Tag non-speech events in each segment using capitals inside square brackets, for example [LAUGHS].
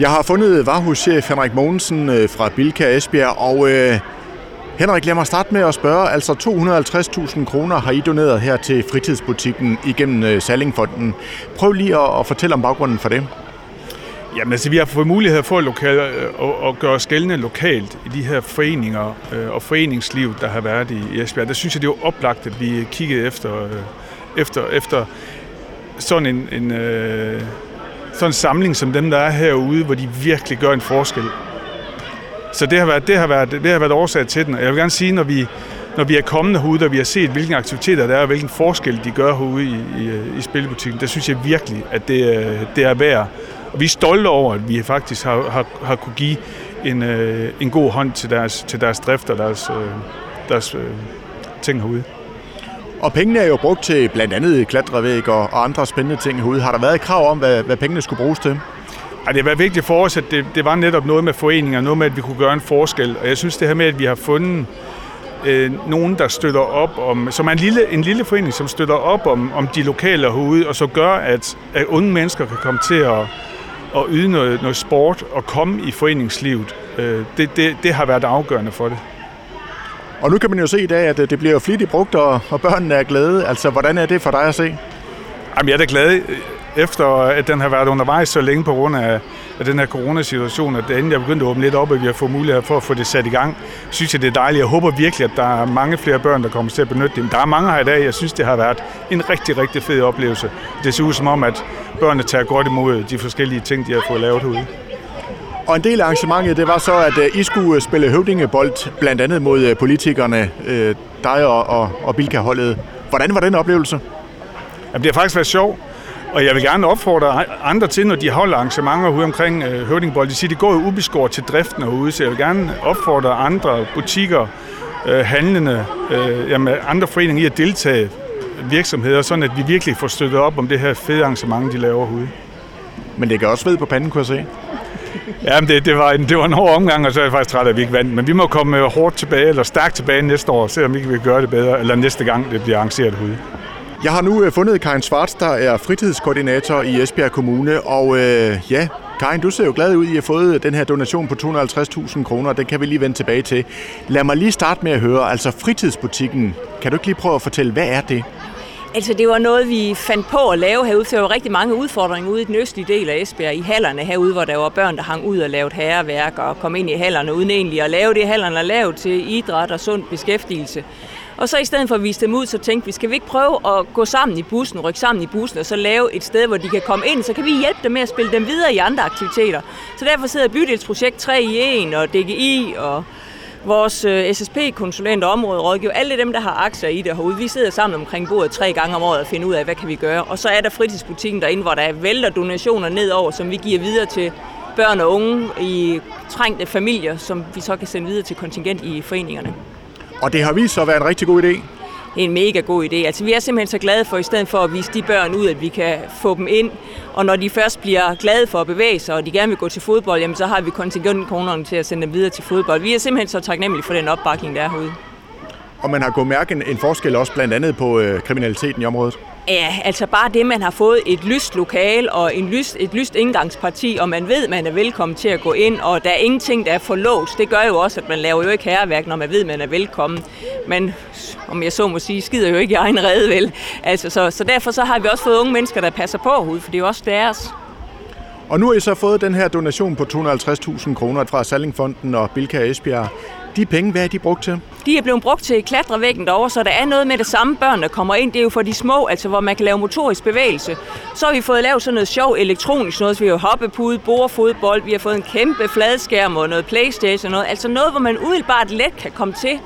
Jeg har fundet varehuschef Henrik Mogensen øh, fra Bilka Esbjerg, og øh, Henrik, lad mig starte med at spørge. Altså 250.000 kroner har I doneret her til fritidsbutikken igennem øh, Sallingfonden. Prøv lige at, at fortælle om baggrunden for det. Jamen altså, vi har fået mulighed for at, lokal, øh, at, at gøre os gældende lokalt i de her foreninger øh, og foreningsliv, der har været i Esbjerg. Der synes jeg, det er oplagt, at vi kiggede efter, efter, efter sådan en, en sådan en samling som dem, der er herude, hvor de virkelig gør en forskel. Så det har været, det har været, det har været årsag til den. Og jeg vil gerne sige, når vi, når vi er kommet herude, og vi har set, hvilke aktiviteter der er, og hvilken forskel de gør herude i, i, i spilbutikken, der synes jeg virkelig, at det, øh, det er værd. Og vi er stolte over, at vi faktisk har, har, har kunne give en, øh, en god hånd til deres, til deres drift og deres, øh, deres øh, ting herude. Og pengene er jo brugt til blandt andet klatrevæg og andre spændende ting herude. Har der været et krav om, hvad, hvad pengene skulle bruges til? Ja, det var vigtigt for os, at det, det var netop noget med foreninger, noget med, at vi kunne gøre en forskel. Og jeg synes det her med, at vi har fundet øh, nogen, der støtter op om, som er en lille, en lille forening, som støtter op om, om de lokale herude, og så gør, at, at unge mennesker kan komme til at, at yde noget, noget sport og komme i foreningslivet. Øh, det, det, det har været afgørende for det. Og nu kan man jo se i dag, at øh, det bliver flittigt brugt, og, og børnene er glade. Altså, hvordan er det for dig at se? Jamen, jeg er da glad øh, efter, øh, at den har været undervejs så længe på grund af, af den her coronasituation, at inden jeg begyndte at åbne lidt op, at vi har fået mulighed for at få det sat i gang, synes jeg, det er dejligt. Jeg håber virkelig, at der er mange flere børn, der kommer til at benytte det. Men Der er mange her i dag. Jeg synes, det har været en rigtig, rigtig fed oplevelse. Det ser ud som om, at børnene tager godt imod de forskellige ting, de har fået lavet herude. Og en del af arrangementet, det var så, at øh, I skulle spille høvdingebold, blandt andet mod øh, politikerne, øh, dig og, og, og Bilka-holdet. Hvordan var den oplevelse? Jamen, det har faktisk været sjovt. Og jeg vil gerne opfordre andre til, når de holder arrangementer ude omkring øh, Høvdingbold, de siger, det går jo ubeskåret til driften herude, så jeg vil gerne opfordre andre butikker, øh, handlende, øh, jamen, andre foreninger i at deltage virksomheder, sådan at vi virkelig får støttet op om det her fede arrangement, de laver herude. Men det kan også ved på panden, kunne jeg se. [LAUGHS] Ja, men det, det, var en, det var en hård omgang, og så er jeg faktisk træt af, at vi ikke vandt. Men vi må komme øh, hårdt tilbage, eller stærkt tilbage næste år, se om vi kan gøre det bedre, eller næste gang det bliver arrangeret herude. Jeg har nu øh, fundet Karin Svarts, der er fritidskoordinator i Esbjerg Kommune. Og øh, ja, Karin, du ser jo glad ud, I har fået den her donation på 250.000 kroner. Den kan vi lige vende tilbage til. Lad mig lige starte med at høre, altså fritidsbutikken. Kan du ikke lige prøve at fortælle, hvad er det? Altså, det var noget, vi fandt på at lave herude, for der var rigtig mange udfordringer ude i den østlige del af Esbjerg, i hallerne herude, hvor der var børn, der hang ud og lavede herreværk og kom ind i hallerne, uden egentlig at lave det, hallerne er lavet til idræt og sund beskæftigelse. Og så i stedet for at vise dem ud, så tænkte vi, skal vi ikke prøve at gå sammen i bussen, rykke sammen i bussen, og så lave et sted, hvor de kan komme ind, så kan vi hjælpe dem med at spille dem videre i andre aktiviteter. Så derfor sidder Bydelsprojekt 3 i 1 og DGI og vores øh, SSP-konsulenter, områderådgiver, alle dem, der har aktier i det herude, vi sidder sammen omkring bordet tre gange om året og finder ud af, hvad kan vi gøre. Og så er der fritidsbutikken derinde, hvor der vælter donationer nedover, som vi giver videre til børn og unge i trængte familier, som vi så kan sende videre til kontingent i foreningerne. Og det har vist sig at være en rigtig god idé en mega god idé. Altså, vi er simpelthen så glade for, i stedet for at vise de børn ud, at vi kan få dem ind. Og når de først bliver glade for at bevæge sig, og de gerne vil gå til fodbold, jamen, så har vi kontingentkronerne til at sende dem videre til fodbold. Vi er simpelthen så taknemmelige for den opbakning, der er herude. Og man har kunnet mærke en forskel også blandt andet på øh, kriminaliteten i området? Ja, altså bare det, man har fået et lyst lokal og en lyst, et lyst indgangsparti, og man ved, man er velkommen til at gå ind, og der er ingenting, der er for låst. Det gør jo også, at man laver jo ikke herværk, når man ved, man er velkommen. Men om jeg så må sige, skider jo ikke i egen redde, vel? Altså, så, så derfor så har vi også fået unge mennesker, der passer på herude, for det er jo også deres. Og nu har I så fået den her donation på 250.000 kroner fra Sallingfonden og Bilka Esbjerg. De penge, hvad er de brugt til? De er blevet brugt til klatrevæggen derovre, så der er noget med det samme børn, der kommer ind. Det er jo for de små, altså hvor man kan lave motorisk bevægelse. Så har vi fået lavet sådan noget sjov elektronisk noget, så vi har hoppepude, bordfodbold, vi har fået en kæmpe fladskærm og noget Playstation og noget. Altså noget, hvor man umiddelbart let kan komme til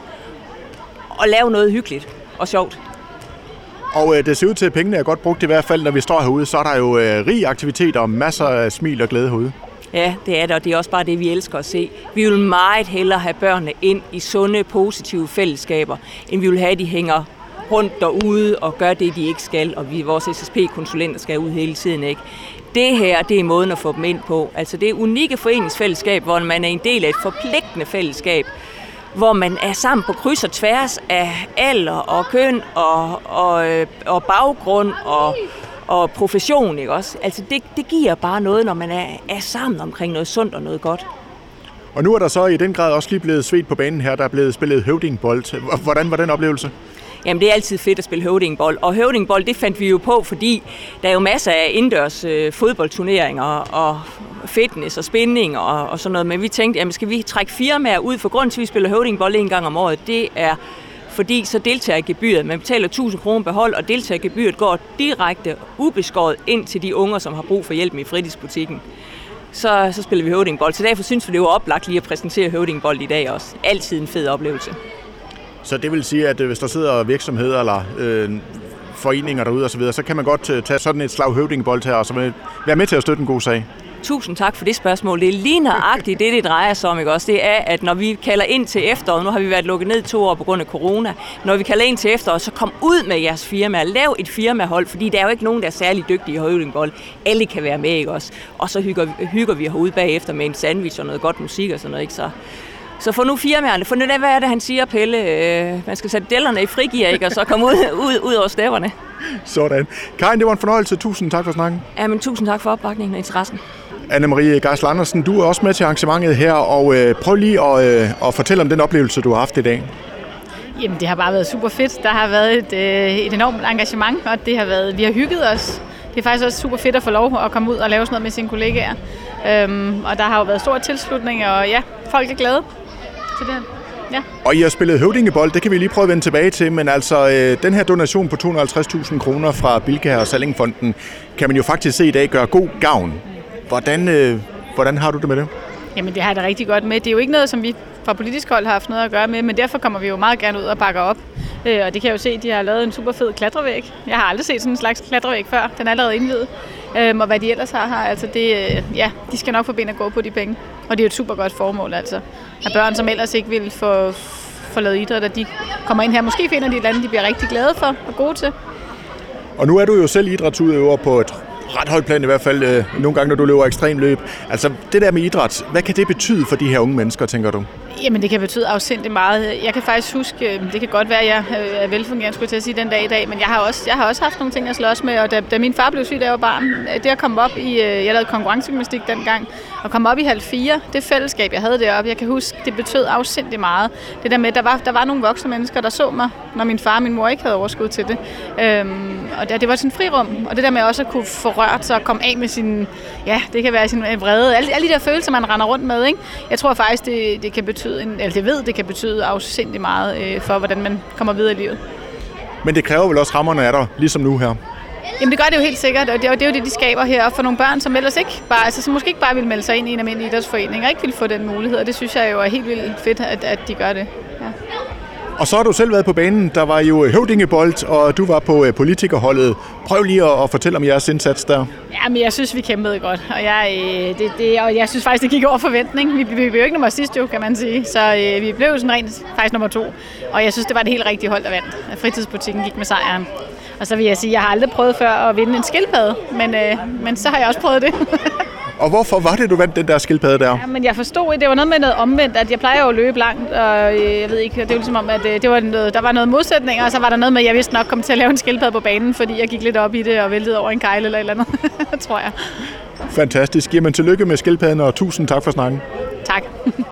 at lave noget hyggeligt og sjovt. Og øh, det ser ud til, at pengene er godt brugt i hvert fald, når vi står herude. Så er der jo øh, rig aktivitet og masser af smil og glæde herude. Ja, det er det, og det er også bare det, vi elsker at se. Vi vil meget hellere have børnene ind i sunde, positive fællesskaber, end vi vil have, at de hænger rundt derude og gør det, de ikke skal, og vi, vores SSP-konsulenter skal ud hele tiden, ikke? Det her, det er måden at få dem ind på. Altså det unikke foreningsfællesskab, hvor man er en del af et forpligtende fællesskab, hvor man er sammen på kryds og tværs af alder og køn og, og, øh, og baggrund og, og profession, ikke også? Altså det, det giver bare noget, når man er, er sammen omkring noget sundt og noget godt. Og nu er der så i den grad også lige blevet svedt på banen her, der er blevet spillet høvdingbold. Hvordan var den oplevelse? Jamen, det er altid fedt at spille høvdingbold. Og høvdingbold, det fandt vi jo på, fordi der er jo masser af indendørs øh, fodboldturneringer og fitness og spænding og, og sådan noget. Men vi tænkte, jamen skal vi trække firmaer ud, for grund til, at vi spiller høvdingbold en gang om året, det er fordi så deltager gebyret. Man betaler 1000 kroner behold, og og deltagergebyret går direkte ubeskåret ind til de unger, som har brug for hjælp i fritidsbutikken. Så, så spiller vi høvdingbold. Så derfor synes vi, det var oplagt lige at præsentere høvdingbold i dag også. Altid en fed oplevelse. Så det vil sige, at øh, hvis der sidder virksomheder eller øh, foreninger derude osv., så, videre, så kan man godt øh, tage sådan et slag høvdingbold her og så være med til at støtte en god sag. Tusind tak for det spørgsmål. Det er lige nøjagtigt det, det drejer sig om. Ikke også? Det er, at når vi kalder ind til efteråret, nu har vi været lukket ned to år på grund af corona, når vi kalder ind til efteråret, så kom ud med jeres firma. Lav et firmahold, fordi der er jo ikke nogen, der er særlig dygtige i høvdingbold. Alle kan være med, ikke også? Og så hygger, hygger vi herude bagefter med en sandwich og noget godt musik og sådan noget, ikke? Så så få nu firmaerne, for nu hvad er det, han siger, Pelle? Øh, man skal sætte dellerne i frigear, ikke? Og så komme ud, ud, ud over stæverne. Sådan. Karin, det var en fornøjelse. Tusind tak for snakken. Ja, men tusind tak for opbakningen og interessen. Anne-Marie Geisler Andersen, du er også med til arrangementet her, og øh, prøv lige at, øh, at fortælle om den oplevelse, du har haft i dag. Jamen, det har bare været super fedt. Der har været et, øh, et enormt engagement, og det har været, vi har hygget os. Det er faktisk også super fedt at få lov at komme ud og lave sådan noget med sine kollegaer. Øhm, og der har jo været stor tilslutning, og ja, folk er glade til det Ja. Og I har spillet høvdingebold, det kan vi lige prøve at vende tilbage til, men altså øh, den her donation på 250.000 kroner fra Bilka og Salingfonden, kan man jo faktisk se i dag gøre god gavn. Hvordan, øh, hvordan har du det med det? Jamen det har jeg da rigtig godt med. Det er jo ikke noget, som vi fra politisk hold har haft noget at gøre med, men derfor kommer vi jo meget gerne ud og bakker op. Øh, og det kan jeg jo se, at de har lavet en super fed klatrevæg. Jeg har aldrig set sådan en slags klatrevæg før. Den er allerede indvidet. Øh, og hvad de ellers har her, altså det, øh, ja, de skal nok få ben at gå på de penge. Og det er jo et super godt formål, altså. At børn, som ellers ikke vil få, få lavet idræt, at de kommer ind her. Måske finder de et land, de bliver rigtig glade for og gode til. Og nu er du jo selv idrætsudøver på et ret højt plan i hvert fald, øh, nogle gange, når du løber ekstrem løb. Altså, det der med idræt, hvad kan det betyde for de her unge mennesker, tænker du? Jamen, det kan betyde afsindigt meget. Jeg kan faktisk huske, øh, det kan godt være, at jeg øh, er velfungerende, skulle jeg til at sige, den dag i dag, men jeg har også, jeg har også haft nogle ting at slås med, og da, da min far blev syg, da jeg var barn, øh, det at komme op i, jeg lavede konkurrencegymnastik dengang, og komme op i halv fire, det fællesskab, jeg havde deroppe, jeg kan huske, det betød afsindigt meget. Det der med, der var, der var nogle voksne mennesker, der så mig, når min far og min mor ikke havde overskud til det. Øhm, og det, det var sådan en frirum, og det der med også at kunne få rørt sig og komme af med sin, ja, det kan være sin vrede, alle, alle de der følelser, man render rundt med, ikke? Jeg tror faktisk, det, det kan betyde, en, eller det ved, det kan betyde afsindigt meget øh, for, hvordan man kommer videre i livet. Men det kræver vel også rammerne af dig, ligesom nu her? Jamen det gør det jo helt sikkert, og det er, det er jo det, de skaber her for nogle børn, som ellers ikke bare, altså som måske ikke bare vil melde sig ind i en almindelig idrætsforening, og ikke vil få den mulighed, og det synes jeg jo er helt vildt fedt, at, at de gør det. Ja. Og så har du selv været på banen. Der var jo øh, høvdingebold, og du var på øh, politikerholdet. Prøv lige at, at fortælle om jeres indsats der. Ja, men jeg synes, vi kæmpede godt. Og jeg, øh, det, det, og jeg synes faktisk, det gik over forventning. Vi, vi blev jo ikke nummer sidst, jo, kan man sige. Så øh, vi blev sådan rent faktisk nummer to. Og jeg synes, det var det helt rigtige hold, der vandt. Fritidsbutikken gik med sejren. Og så vil jeg sige, at jeg har aldrig prøvet før at vinde en skildpadde, men, øh, men så har jeg også prøvet det. [LAUGHS] Og hvorfor var det, du vandt den der skildpadde der? Ja, men jeg forstod, at det var noget med noget omvendt, at jeg plejer jo at løbe langt, og øh, jeg ved ikke, det var ligesom om, at øh, det var noget, der var noget modsætning, og så var der noget med, at jeg vidste nok kom til at lave en skildpadde på banen, fordi jeg gik lidt op i det og væltede over en kejle eller et eller andet, [LAUGHS] tror jeg. Fantastisk. Jamen tillykke med skildpadden, og tusind tak for snakken. Tak. [LAUGHS]